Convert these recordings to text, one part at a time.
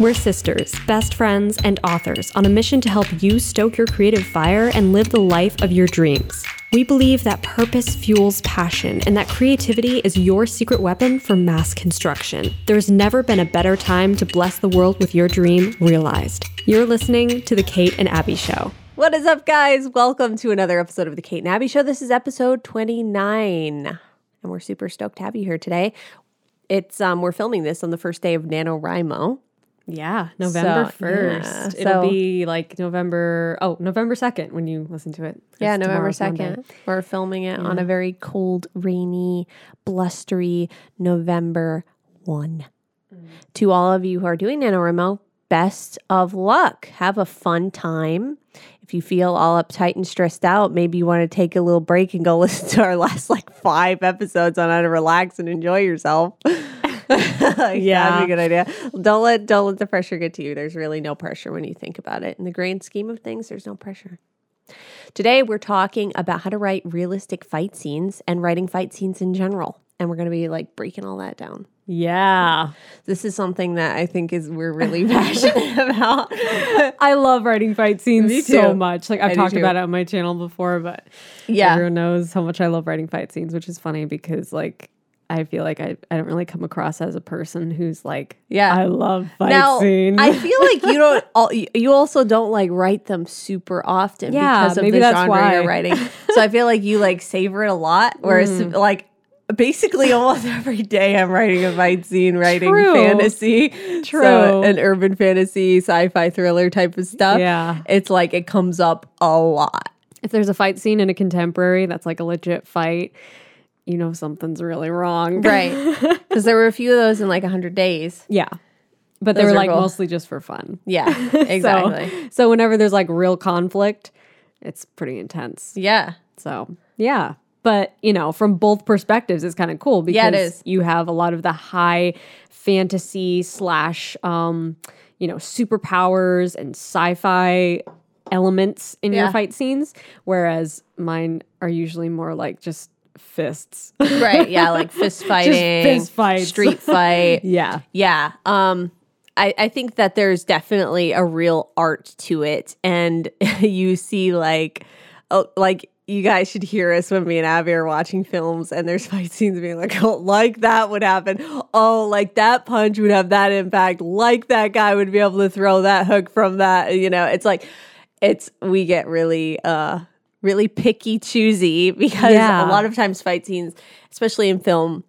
We're sisters, best friends, and authors on a mission to help you stoke your creative fire and live the life of your dreams. We believe that purpose fuels passion and that creativity is your secret weapon for mass construction. There's never been a better time to bless the world with your dream realized. You're listening to The Kate and Abbie Show. What is up, guys? Welcome to another episode of The Kate and Abbie Show. This is episode 29, and we're super stoked to have you here today. It's um, we're filming this on the first day of NaNoWriMo. Yeah, November So, 1st. yeah, It'll so- be like November, oh, November 2nd when you listen to it. Yeah, November tomorrow's Monday. 2nd. We're filming it on a very cold, rainy, blustery November 1. Mm. To all of you who are doing NaNoWriMo, best of luck. Have a fun time. If you feel all uptight and stressed out, maybe you want to take a little break and go listen to our last like five episodes on how to relax and enjoy yourself. Like, Yeah. that'd be a good idea. Don't let don't let the pressure get to you. There's really no pressure when you think about it. In the grand scheme of things, there's no pressure. Today, we're talking about how to write realistic fight scenes and writing fight scenes in general. And we're going to be like breaking all that down. Yeah. This is something that I think is we're really passionate about. I love writing fight scenes so much. Like I've I talked about it on my channel before, but Yeah. everyone knows how much I love writing fight scenes, which is funny because like I feel like I, I don't really come across as a person who's like, Yeah. I love fight now, scenes. I feel like you don't. You also don't like write them super often Yeah, because of the genre why. you're writing. So I feel like you like savor it a lot. Whereas Mm. like basically almost every day I'm writing a fight scene, writing True. fantasy, True. so an urban fantasy, sci-fi thriller type of stuff. Yeah. it's like it comes up a lot. if there's a fight scene in a contemporary that's like a legit fight, you know something's really wrong. Right. Because there were a few of those in like 100 days. Yeah. But they Those were are like cool. mostly just for fun. Yeah, exactly. So, so whenever there's like real conflict, it's pretty intense. yeah. So yeah. But you know, from both perspectives, it's kind of cool because Yeah, it is. you have a lot of the high fantasy slash um, you know, superpowers and sci-fi elements in Yeah. your fight scenes, whereas mine are usually more like just fists. Right. Yeah. Like fist fighting, fist fights. street fight. yeah. Yeah. Um, I, I think that there's definitely a real art to it. And you see like, oh, like you guys should hear us when me and Abbie are watching films and there's fight scenes being like, oh, like that would happen. Oh, like that punch would have that impact. Like that guy would be able to throw that hook from that. You know, it's like, it's, we get really, uh, really picky choosy because Yeah. a lot of times fight scenes, especially in film,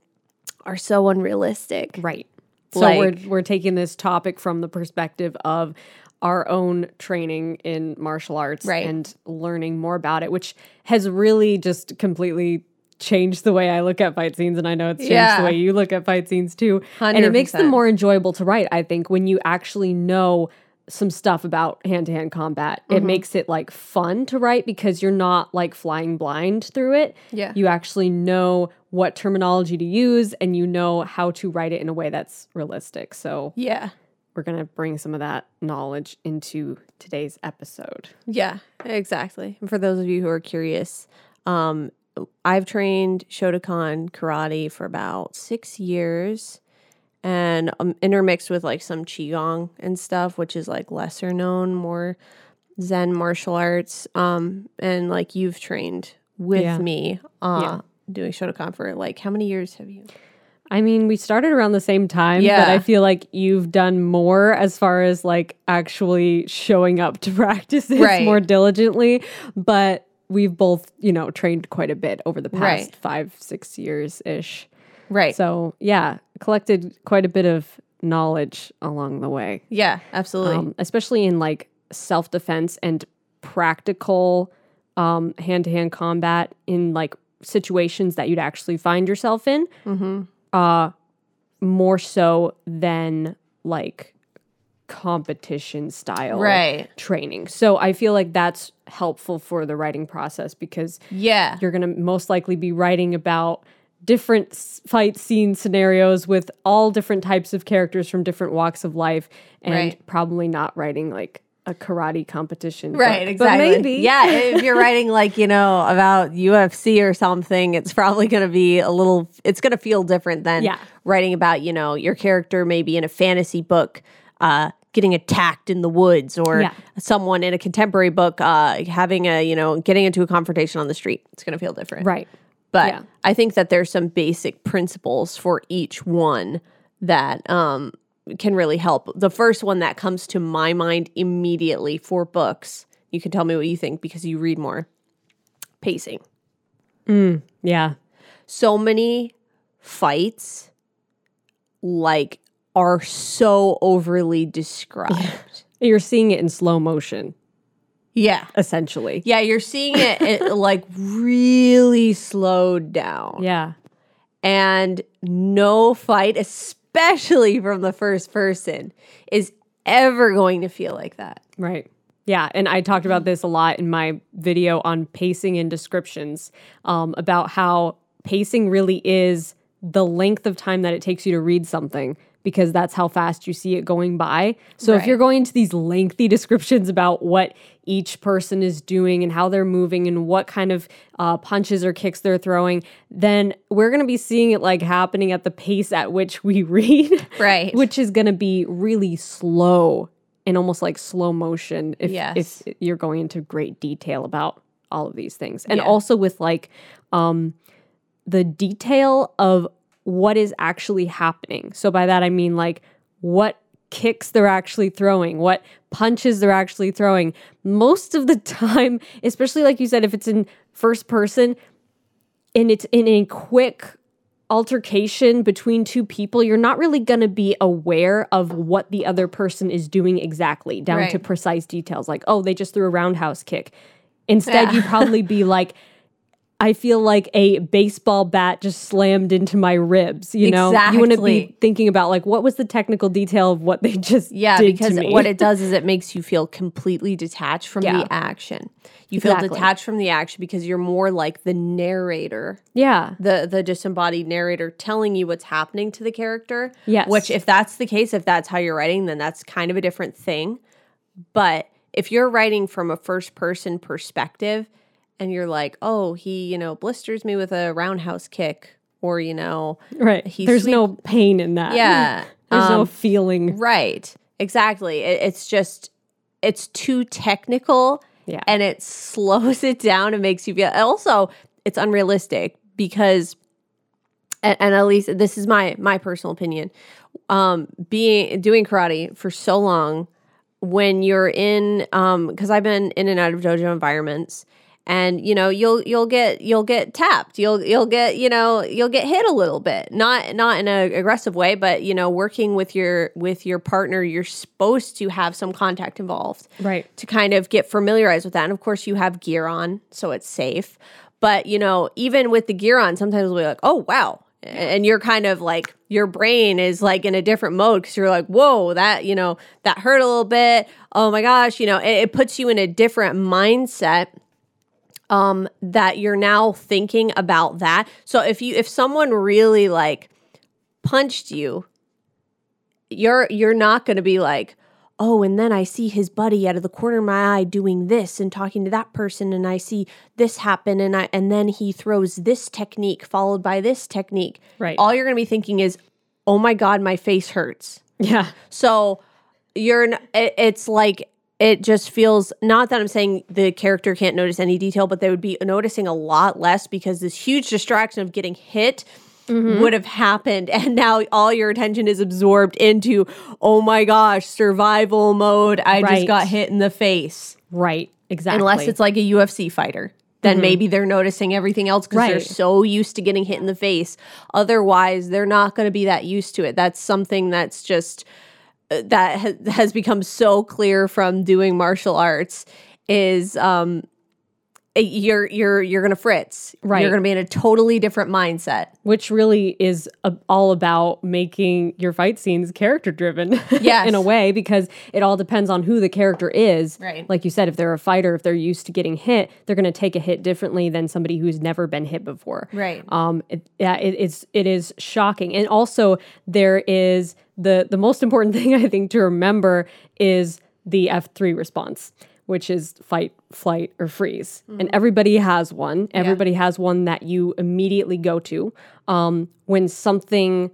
are so unrealistic. Right. So Like- we're we're taking this topic from the perspective of our own training in martial arts Right. and learning more about it, which has really just completely changed the way I look at fight scenes and I know it's changed Yeah. the way you look at fight scenes too. 100%. And it makes them more enjoyable to write, I think, when you actually know some stuff about hand-to-hand combat. Mm-hmm. It makes it like fun to write because you're not like flying blind through it. Yeah. You actually know what terminology to use and you know how to write it in a way that's realistic. So Yeah. we're going to bring some of that knowledge into today's episode. Yeah, exactly. And for those of you who are curious, um, I've trained Shotokan karate for about six years and um, intermixed with like some Qigong and stuff, which is like lesser known, more Zen martial arts. Um, and like you've trained with Yeah. me uh, Yeah. doing Shotokan for like how many years have you? I mean, we started around the same time, but Yeah. I feel like you've done more as far as like actually showing up to practices Right. more diligently. But we've both, you know, trained quite a bit over the past Right. five, six years ish. Right. So, yeah, collected quite a bit of knowledge along the way. yeah, absolutely. um, especially in like self defense and practical um, hand to hand combat in like situations that you'd actually find yourself in, mm-hmm. uh, more so than like competition style Right. training. So I feel like that's helpful for the writing process because Yeah. you're going to most likely be writing about different fight scene scenarios with all different types of characters from different walks of life and Right. probably not writing like a karate competition. Right, book. exactly. But maybe. Yeah, if you're writing like, you know, about UFC or something, it's probably going to be a little it's going to feel different than Yeah. writing about, you know, your character maybe in a fantasy book uh getting attacked in the woods or Yeah. someone in a contemporary book uh, having a you know getting into a confrontation on the street it's going to feel different Right. But Yeah. i think that there's some basic principles for each one that um, can really help the first one that comes to my mind immediately for books you can tell me what you think because you read more pacing Yeah. so many fights like are so overly described. You're seeing it in slow motion, Yeah. essentially. Yeah, you're seeing it, it like really slowed down. Yeah. And no fight, especially from the first person, is ever going to feel like that. Right. Yeah, and I talked about this a lot in my video on pacing and descriptions um, about how pacing really is the length of time that it takes you to read something because that's how fast you see it going by. So if you're going into these lengthy descriptions about what each person is doing and how they're moving and what kind of uh, punches or kicks they're throwing, then we're going to be seeing it like happening at the pace at which we read Right. which is going to be really slow and almost like slow motion if Yes. if you're going into great detail about all of these things and Yeah. also with like um the detail of what is actually happening so by that i mean like what kicks they're actually throwing what punches they're actually throwing most of the time especially like you said if it's in first person and it's in a quick altercation between two people, you're not really going to be aware of what the other person is doing exactly, down to precise details. Like, oh, they just threw a roundhouse kick. Instead, Yeah. you'd probably be like, I feel like a baseball bat just slammed into my ribs. You know, you want to be thinking about like what was the technical detail of what they just Yeah, did because to me. what it does is it makes you feel completely detached from Yeah. the action. You feel detached from the action because you're more like the narrator yeah, the the disembodied narrator telling you what's happening to the character. Yes. Which if that's the case, if that's how you're writing, then that's kind of a different thing. But if you're writing from a first person perspective and you're like, "Oh, he, you know, blisters me with a roundhouse kick," or you know, right. he There's no pain in that. yeah. There's no um, feeling. Right. Exactly. It, it's just it's too technical Yeah. and it slows it down and makes you feel also it's unrealistic because and, and at least this is my my personal opinion um being doing karate for so long when you're in um because i've been in and out of dojo environments and you know you'll you'll get you'll get tapped you'll you'll get you know you'll get hit a little bit not not in a aggressive way but you know working with your with your partner you're supposed to have some contact involved Right. to kind of get familiarized with that. And of course, you have gear on, so it's safe. But you know, even with the gear on, sometimes we'll be like, "Oh wow," and you're kind of like your brain is like in a different mode because you're like, "Whoa, that you know that hurt a little bit." Oh my gosh, you know, it, it puts you in a different mindset um that you're now thinking about that. So if you if someone really like punched you you're you're not going to be like oh and then i see his buddy out of the corner of my eye doing this and talking to that person and i see this happen and i and then he throws this technique followed by this technique Right. all you're going to be thinking is oh my god my face hurts Yeah. so you're it's like it just feels not that I'm saying the character can't notice any detail, but they would be noticing a lot less because this huge distraction of getting hit mm-hmm. would have happened. And now all your attention is absorbed into oh my gosh survival mode. I Right. just got hit in the face. Right. Exactly. unless it's like a ufc fighter then mm-hmm. maybe they're noticing everything else because they're so used to getting hit in the face. Otherwise they're not going to be that used to it. That's something that's just that ha- has become so clear from doing martial arts is um you're you're you're gonna fritz Right. you're gonna be in a totally different mindset which really is a, all about making your fight scenes character driven Yes. in a way because it all depends on who the character is Right. like you said if they're a fighter if they're used to getting hit they're going to take a hit differently than somebody who's never been hit before Right. um it, yeah it is it is shocking and also there is the the most important thing i think to remember is the f3 response which is fight flight or freeze. And everybody has one. Everybody has one that you immediately go to um, when something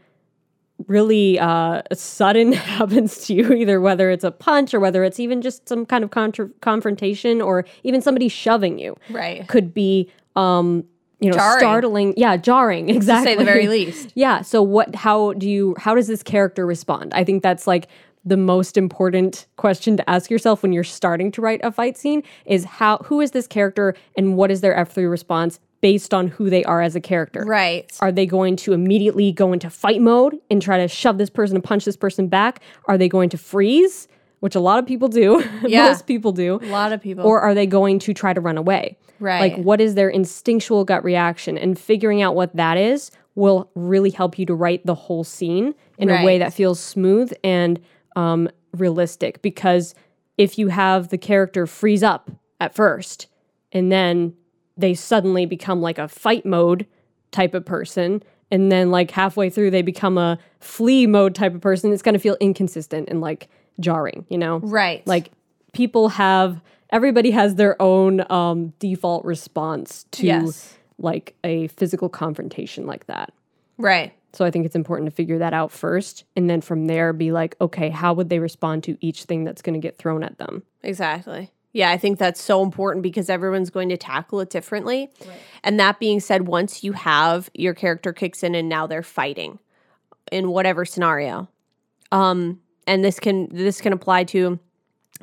really uh, sudden happens to you, either whether it's a punch or whether it's even just some kind of contra- confrontation or even somebody shoving you, Right. Could be, um, you know, Jarring. startling. Yeah, jarring. Exactly. say the very least. yeah. So what? How do you? How does this character respond? I think that's like the most important question to ask yourself when you're starting to write a fight scene is how who is this character and what is their F3 response based on who they are as a character. Right. Are they going to immediately go into fight mode and try to shove this person and punch this person back? Are they going to freeze, which a lot of people do? Yeah. Most people do. A lot of people. Or are they going to try to run away? Right. Like, what is their instinctual gut reaction? And figuring out what that is will really help you to write the whole scene in a way that feels smooth and um, realistic. Because if you have the character freeze up at first and then they suddenly become like a fight mode type of person, and then like halfway through they become a flee mode type of person, it's going to feel inconsistent and like jarring, you know? right. like people have everybody has their own um, default response to Yes. like a physical confrontation like that right. so i think it's important to figure that out first and then from there be like okay how would they respond to each thing that's going to get thrown at them Exactly. Yeah, I think that's so important because everyone's going to tackle it differently. And that being said, once you have your character kicks in and now they're fighting in whatever scenario, um, and this can this can apply to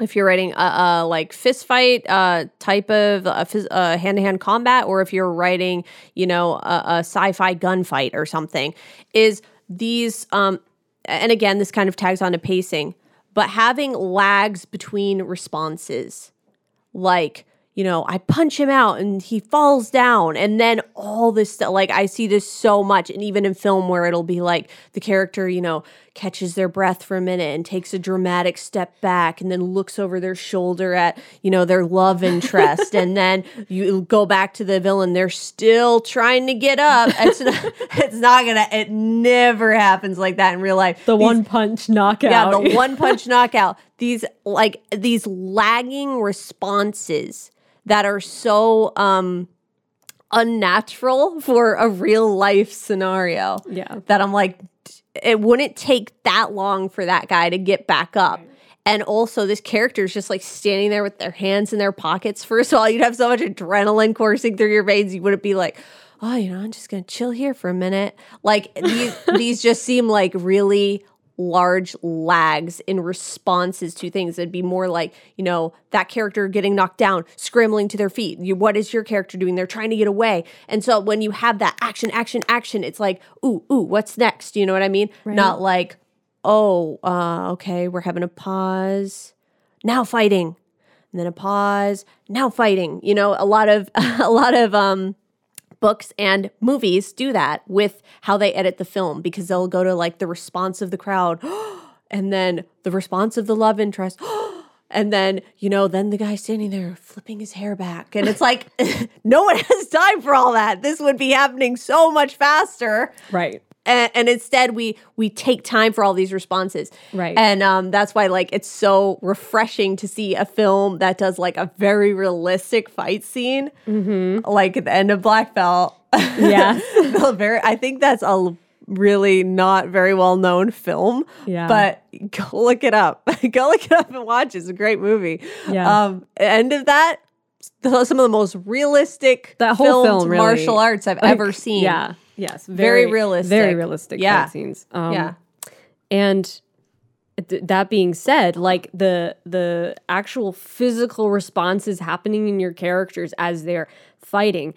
if you're writing a, a like fist fight uh, type of hand-to-hand combat or if you're writing you know a, a sci-fi gunfight or something is these um, and again this kind of tags on to pacing but having lags between responses. Like you know i punch him out and he falls down and then all this stuff like i see this so much and even in film where it'll be like the character you know catches their breath for a minute and takes a dramatic step back and then looks over their shoulder at you know their love interest and then you go back to the villain they're still trying to get up it's not, it's not gonna it never happens like that in real life the These- one punch knockout yeah, the one punch knockout. These like these lagging responses that are so um unnatural for a real life scenario. Yeah. That I'm like it wouldn't take that long for that guy to get back up. And also, this character is just like standing there with their hands in their pockets. First of all, you'd have so much adrenaline coursing through your veins. You wouldn't be like, oh, you know, I'm just going to chill here for a minute. Like, these, these just seem like really large lags in responses to things. It'd be more like, you know, that character getting knocked down, scrambling to their feet. You, what is your character doing? They're trying to get away. And so when you have that action, action, action, it's like, ooh, ooh, what's next? You know what I mean? Not like, oh, uh, okay, we're having a pause. Now fighting. And then a pause. Now fighting. You know, a lot of a lot of um books and movies do that with how they edit the film because they'll go to like the response of the crowd and then the response of the love interest and then you know then the guy standing there flipping his hair back and it's like no one has time for all that. This would be happening so much faster. Right and, and instead we we take time for all these responses. Right. and um, that's why like it's so refreshing to see a film that does like a very realistic fight scene like at the end of black belt. Yeah. Very i think that's a really not very well known film Yeah. but go look it up. Go look it up and watch it's a great movie. Yeah. um end of that some of the most realistic That whole filmed film really- martial arts i've Like, ever seen. yeah yes Very realistic. very realistic Yeah. fight scenes um, yeah And th- that being said, like the the actual physical responses happening in your characters as they're fighting,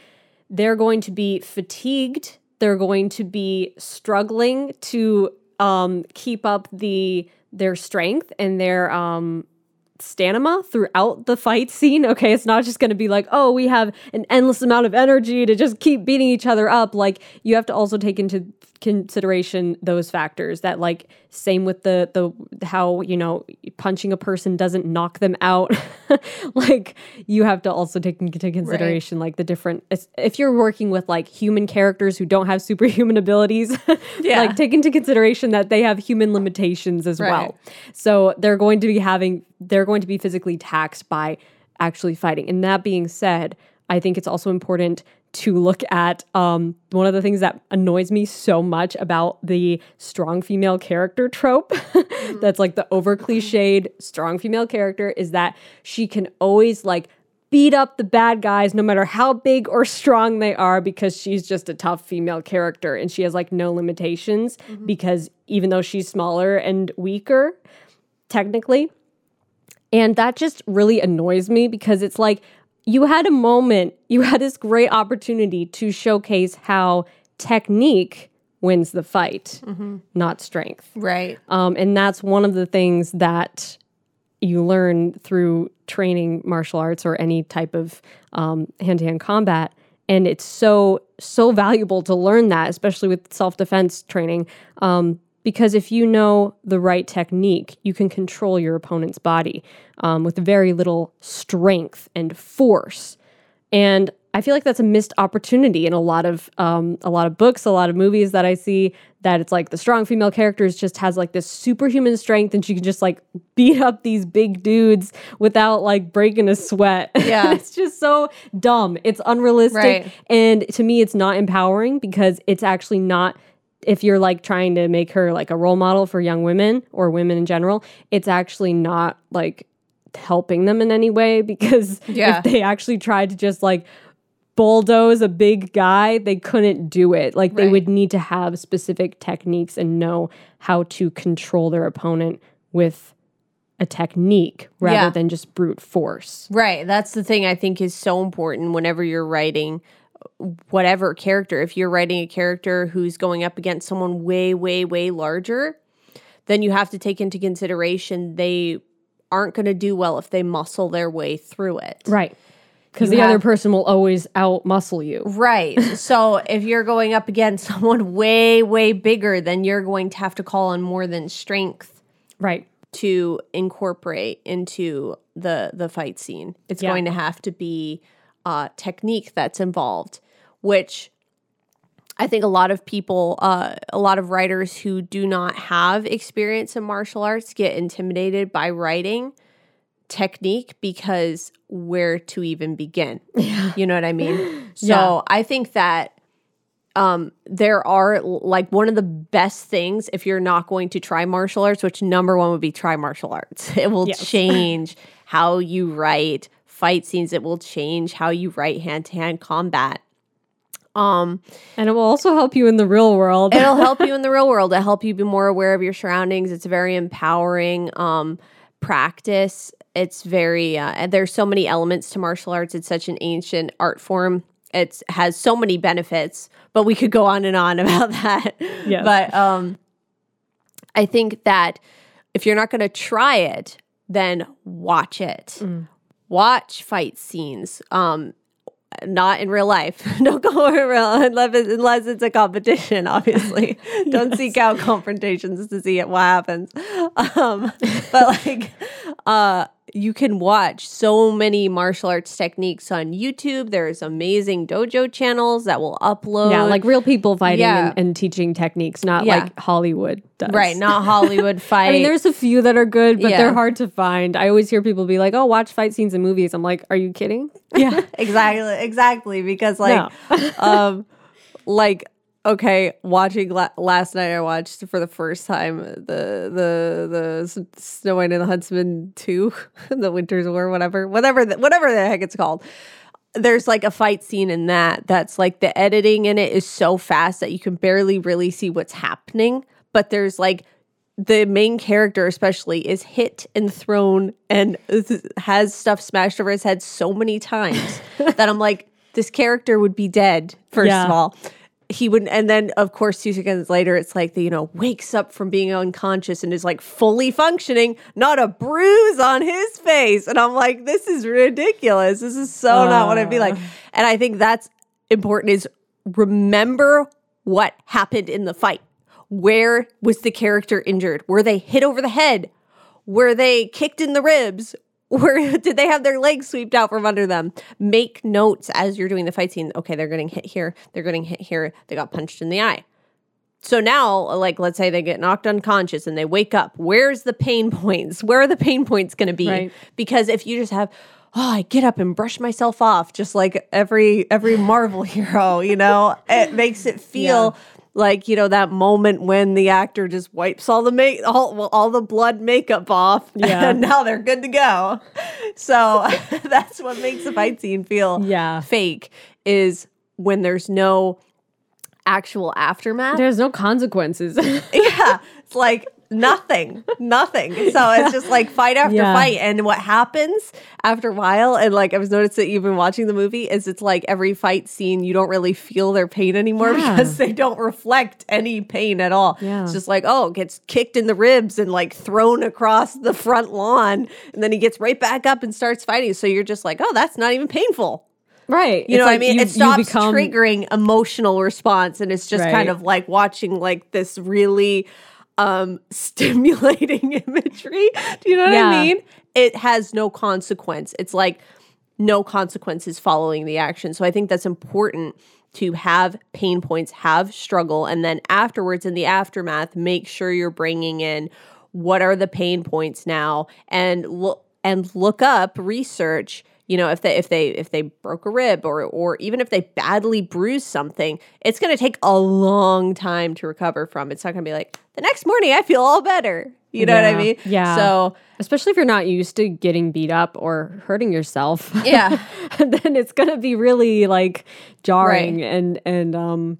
they're going to be fatigued. They're going to be struggling to um, keep up the their strength and their um, stamina throughout the fight scene. Okay, it's not just going to be like, oh, we have an endless amount of energy to just keep beating each other up. Like you have to also take into consideration those factors that like same with the the how you know punching a person doesn't knock them out like you have to also take into consideration like the different if you're working with like human characters who don't have superhuman abilities Yeah. like take into consideration that they have human limitations as Right. well so they're going to be having they're going to be physically taxed by actually fighting. And that being said, I think it's also important to look at um, one of the things that annoys me so much about the strong female character trope that's like the over cliched strong female character is that she can always like beat up the bad guys no matter how big or strong they are because she's just a tough female character and she has like no limitations because even though she's smaller and weaker technically. And that just really annoys me because it's like you had a moment, you had this great opportunity to showcase how technique wins the fight, not strength. Right. Um, and that's one of the things that you learn through training martial arts or any type of hand to hand combat. And it's so, so valuable to learn that, especially with self defense training. Um, because if you know the right technique, you can control your opponent's body um, with very little strength and force. And I feel like that's a missed opportunity in a lot of um, a lot of books, a lot of movies that I see. That it's like the strong female characters just has like this superhuman strength, and she can just like beat up these big dudes without like breaking a sweat. Yeah. it's just so dumb. It's unrealistic, Right. and to me, it's not empowering because it's actually not. If you're like trying to make her like a role model for young women or women in general, it's actually not like helping them in any way because Yeah. if they actually tried to just like bulldoze a big guy, they couldn't do it. Like they would need to have specific techniques and know how to control their opponent with a technique rather Yeah. than just brute force. Right. That's the thing I think is so important whenever you're writing whatever character. If you're writing a character who's going up against someone way, way, way larger, then you have to take into consideration they aren't going to do well if they muscle their way through it. Right. Because the other person will always out muscle you. Right. so if you're going up against someone way, way bigger, then you're going to have to call on more than strength Right. to incorporate into the the fight scene. It's Yeah. going to have to be uh, technique that's involved, which I think a lot of people, uh, a lot of writers who do not have experience in martial arts get intimidated by writing technique because where to even begin? You know what I mean? So Yeah. I think that um, there are like one of the best things if you're not going to try martial arts, which number one would be try martial arts. It will Yes. change how you write fight scenes. It will change how you write hand to hand combat. Um, And it will also help you in the real world. it'll help you in the real world. It'll help you be more aware of your surroundings. It's a very empowering um, practice. It's very uh, there's so many elements to martial arts. It's such an ancient art form. It has so many benefits, but we could go on and on about that. Yes. But um, I think that if you're not going to try it, then watch it. Watch fight scenes. Um, not in real life. Don't go in real unless unless it's a competition. Obviously, don't seek out confrontations to see it, what happens. Um, but like, uh, you can watch so many martial arts techniques on YouTube. There's amazing dojo channels that will upload. yeah, like real people fighting Yeah. and, and teaching techniques, not Yeah. like Hollywood does. right, not Hollywood fight. I mean, there's a few that are good, but Yeah. they're hard to find. I always hear people be like, "Oh, watch fight scenes in movies." I'm like, "Are you kidding?" yeah exactly exactly because like um like okay watching la- last night i watched for the first time the the the snow white and the huntsman 2 the winter's war whatever whatever the, whatever the heck it's called there's like a fight scene in that that's like the editing in it is so fast that you can barely really see what's happening but there's like the main character especially is hit and thrown and has stuff smashed over his head so many times that I'm like, this character would be dead, first Yeah. of all. He would and then of course two seconds later it's like the, you know, wakes up from being unconscious and is like fully functioning, not a bruise on his face. And I'm like, this is ridiculous. This is so not what I'd be like. And I think that's important is remember what happened in the fight. Where was the character injured? Were they hit over the head? Were they kicked in the ribs? Where did they have their legs swept out from under them? Make notes as you're doing the fight scene. Okay, they're getting hit here. They're getting hit here. They got punched in the eye. So now, like, let's say they get knocked unconscious and they wake up. Where's the pain points? Where are the pain points going to be? Right. Because if you just have, oh, I get up and brush myself off, just like every every Marvel hero. You know, it makes it feel. Like you know that moment when the actor just wipes all the make all all the blood makeup off, Yeah. and now they're good to go. So that's what makes a fight scene feel Yeah. fake is when there's no actual aftermath. There's no consequences. yeah, it's like nothing, nothing. So it's just like fight after Yeah. fight. And what happens after a while, and like I've noticed that you've been watching the movie, is it's like every fight scene, you don't really feel their pain anymore Yeah. because they don't reflect any pain at all. Yeah. It's just like, oh, gets kicked in the ribs and like thrown across the front lawn. And then he gets right back up and starts fighting. So you're just like, oh, that's not even painful. right. You know what I mean? it stops become, triggering emotional response and it's just Right. kind of like watching like this really um stimulating imagery. Do you know what Yeah. I mean? It has no consequence. It's like no consequences following the action. So I think that's important to have pain points, have struggle, and then afterwards in the aftermath, make sure you're bringing in what are the pain points now and look and look up research you know if they if they if they broke a rib or or even if they badly bruised something it's going to take a long time to recover from it's not going to be like the next morning i feel all better you know what i mean Yeah. so especially if you're not used to getting beat up or hurting yourself. Yeah. then it's gonna be really like jarring and and um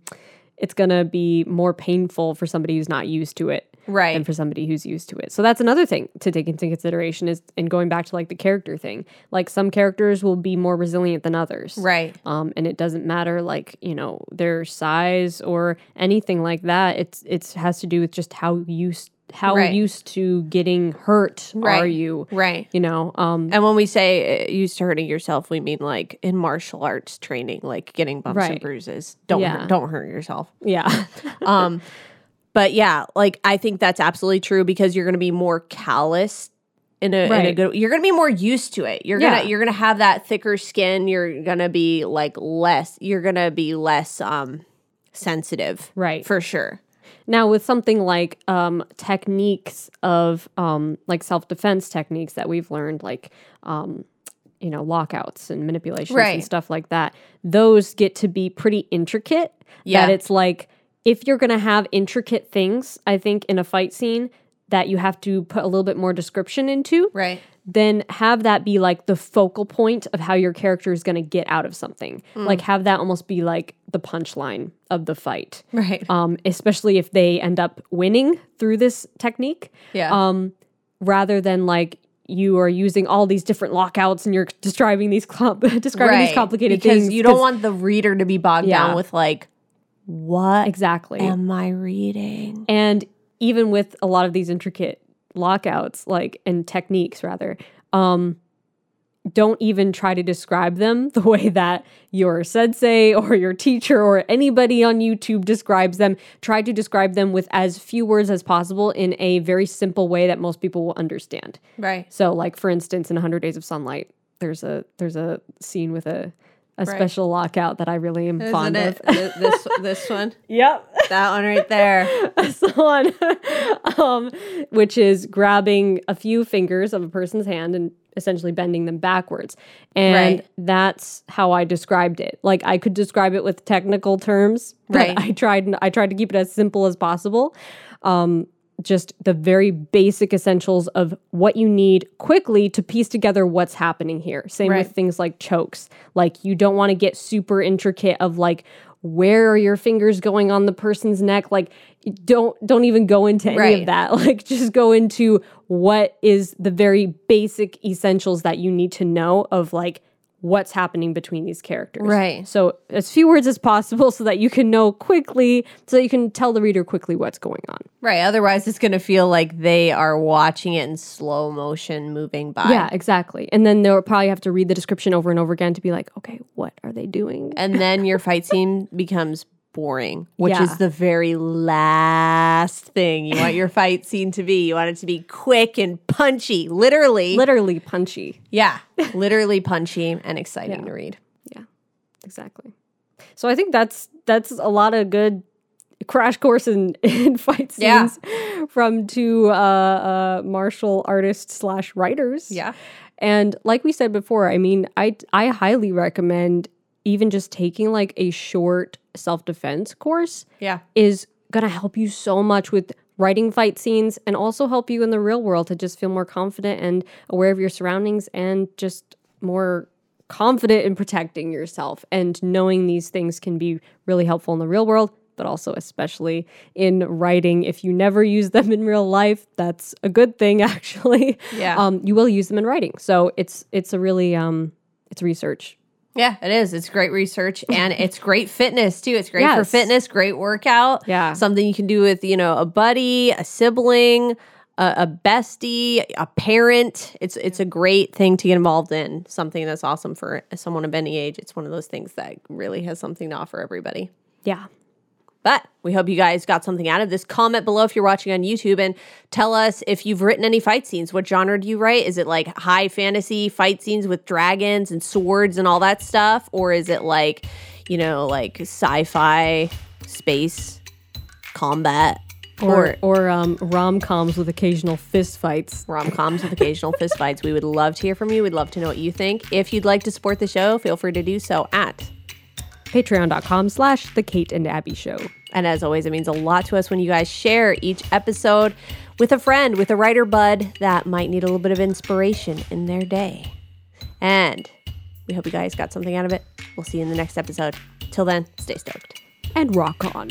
it's gonna be more painful for somebody who's not used to it Right. than for somebody who's used to it. So that's another thing to take into consideration is and going back to like the character thing. Like some characters will be more resilient than others. right Um, and it doesn't matter like you know their size or anything like that. It's it's has to do with just how used how Right. used to getting hurt are you? right You know, um, and when we say uh, used to hurting yourself we mean like in martial arts training like getting bumps and bruises don't Yeah. don't hurt yourself yeah, um but yeah like i think that's absolutely true because you're going to be more callous in a, in a Right. good you're going to be more used to it you're Yeah. going to you're going to have that thicker skin you're going to be like less you're going to be less um sensitive right. for sure Now, with something like um, techniques of um, like self defense techniques that we've learned, like um, you know lockouts and manipulations Right. and stuff like that, those get to be pretty intricate. Yeah. That it's like if you're gonna have intricate things, I think in a fight scene that you have to put a little bit more description into. right then have that be like the focal point of how your character is going to get out of something. Mm. Like have that almost be like the punchline of the fight. right Um, especially if they end up winning through this technique, yeah um, rather than like you are using all these different lockouts and you're describing these describing these complicated because things you don't want the reader to be bogged Yeah. down with like what exactly. am i reading And even with a lot of these intricate lockouts, like and techniques rather, um, don't even try to describe them the way that your sensei or your teacher or anybody on YouTube describes them. Try to describe them with as few words as possible in a very simple way that most people will understand. right So, like for instance, in 100 Days of Sunlight, there's a there's a scene with a a special lockout that I really am fond Isn't of. it Th- this this one Yep. that one right there That's the one, um, which is grabbing a few fingers of a person's hand and essentially bending them backwards. And Right. that's how I described it. Like I could describe it with technical terms, but Right. I tried. I tried to keep it as simple as possible. Um, just the very basic essentials of what you need quickly to piece together what's happening here. Same Right. with things like chokes. Like you don't want to get super intricate of like where are your fingers going on the person's neck? Like don't don't even go into any Right. of that. Like just go into what is the very basic essentials that you need to know of like what's happening between these characters. Right. So as few words as possible so that you can know quickly so that you can tell the reader quickly what's going on. Right. Otherwise, it's going to feel like they are watching it in slow motion moving by. Yeah, exactly. And then they'll probably have to read the description over and over again to be like, okay, what are they doing? And then your fight scene becomes boring, which Yeah. is the very last thing you want your fight scene to be. You want it to be quick and punchy, literally. Literally punchy. yeah. Literally punchy and exciting Yeah. to read. Yeah, exactly. So I think that's that's a lot of good crash course in, in fight Yeah. scenes from two uh, uh, martial artists slash writers. Yeah. And like we said before, I mean, I I highly recommend even just taking like a short self defense course Yeah. is gonna help you so much with writing fight scenes and also help you in the real world to just feel more confident and aware of your surroundings and just more confident in protecting yourself and knowing these things can be really helpful in the real world but also especially in writing if you never use them in real life that's a good thing actually Yeah. um, you will use them in writing so it's it's a really um it's research Yeah, it is. It's great research and it's great fitness too. It's great for fitness, great workout. Yeah. Something you can do with, you know, a buddy, a sibling, a, a bestie, a parent. It's it's a great thing to get involved in. Something that's awesome for someone of any age. It's one of those things that really has something to offer everybody. yeah But we hope you guys got something out of this. Comment below if you're watching on YouTube and tell us if you've written any fight scenes. What genre do you write? Is it like high fantasy fight scenes with dragons and swords and all that stuff? Or is it like, you know, like sci fi, space, combat? or or um, rom-coms with occasional fist fights rom coms with occasional fist fights. We would love to hear from you. We'd love to know what you think. If you'd like to support the show, feel free to do so at patreon.com slash the kate and abbie show And as always, it means a lot to us when you guys share each episode with a friend, with a writer bud that might need a little bit of inspiration in their day. And we hope you guys got something out of it. We'll see you in the next episode. Till then, stay stoked. and rock on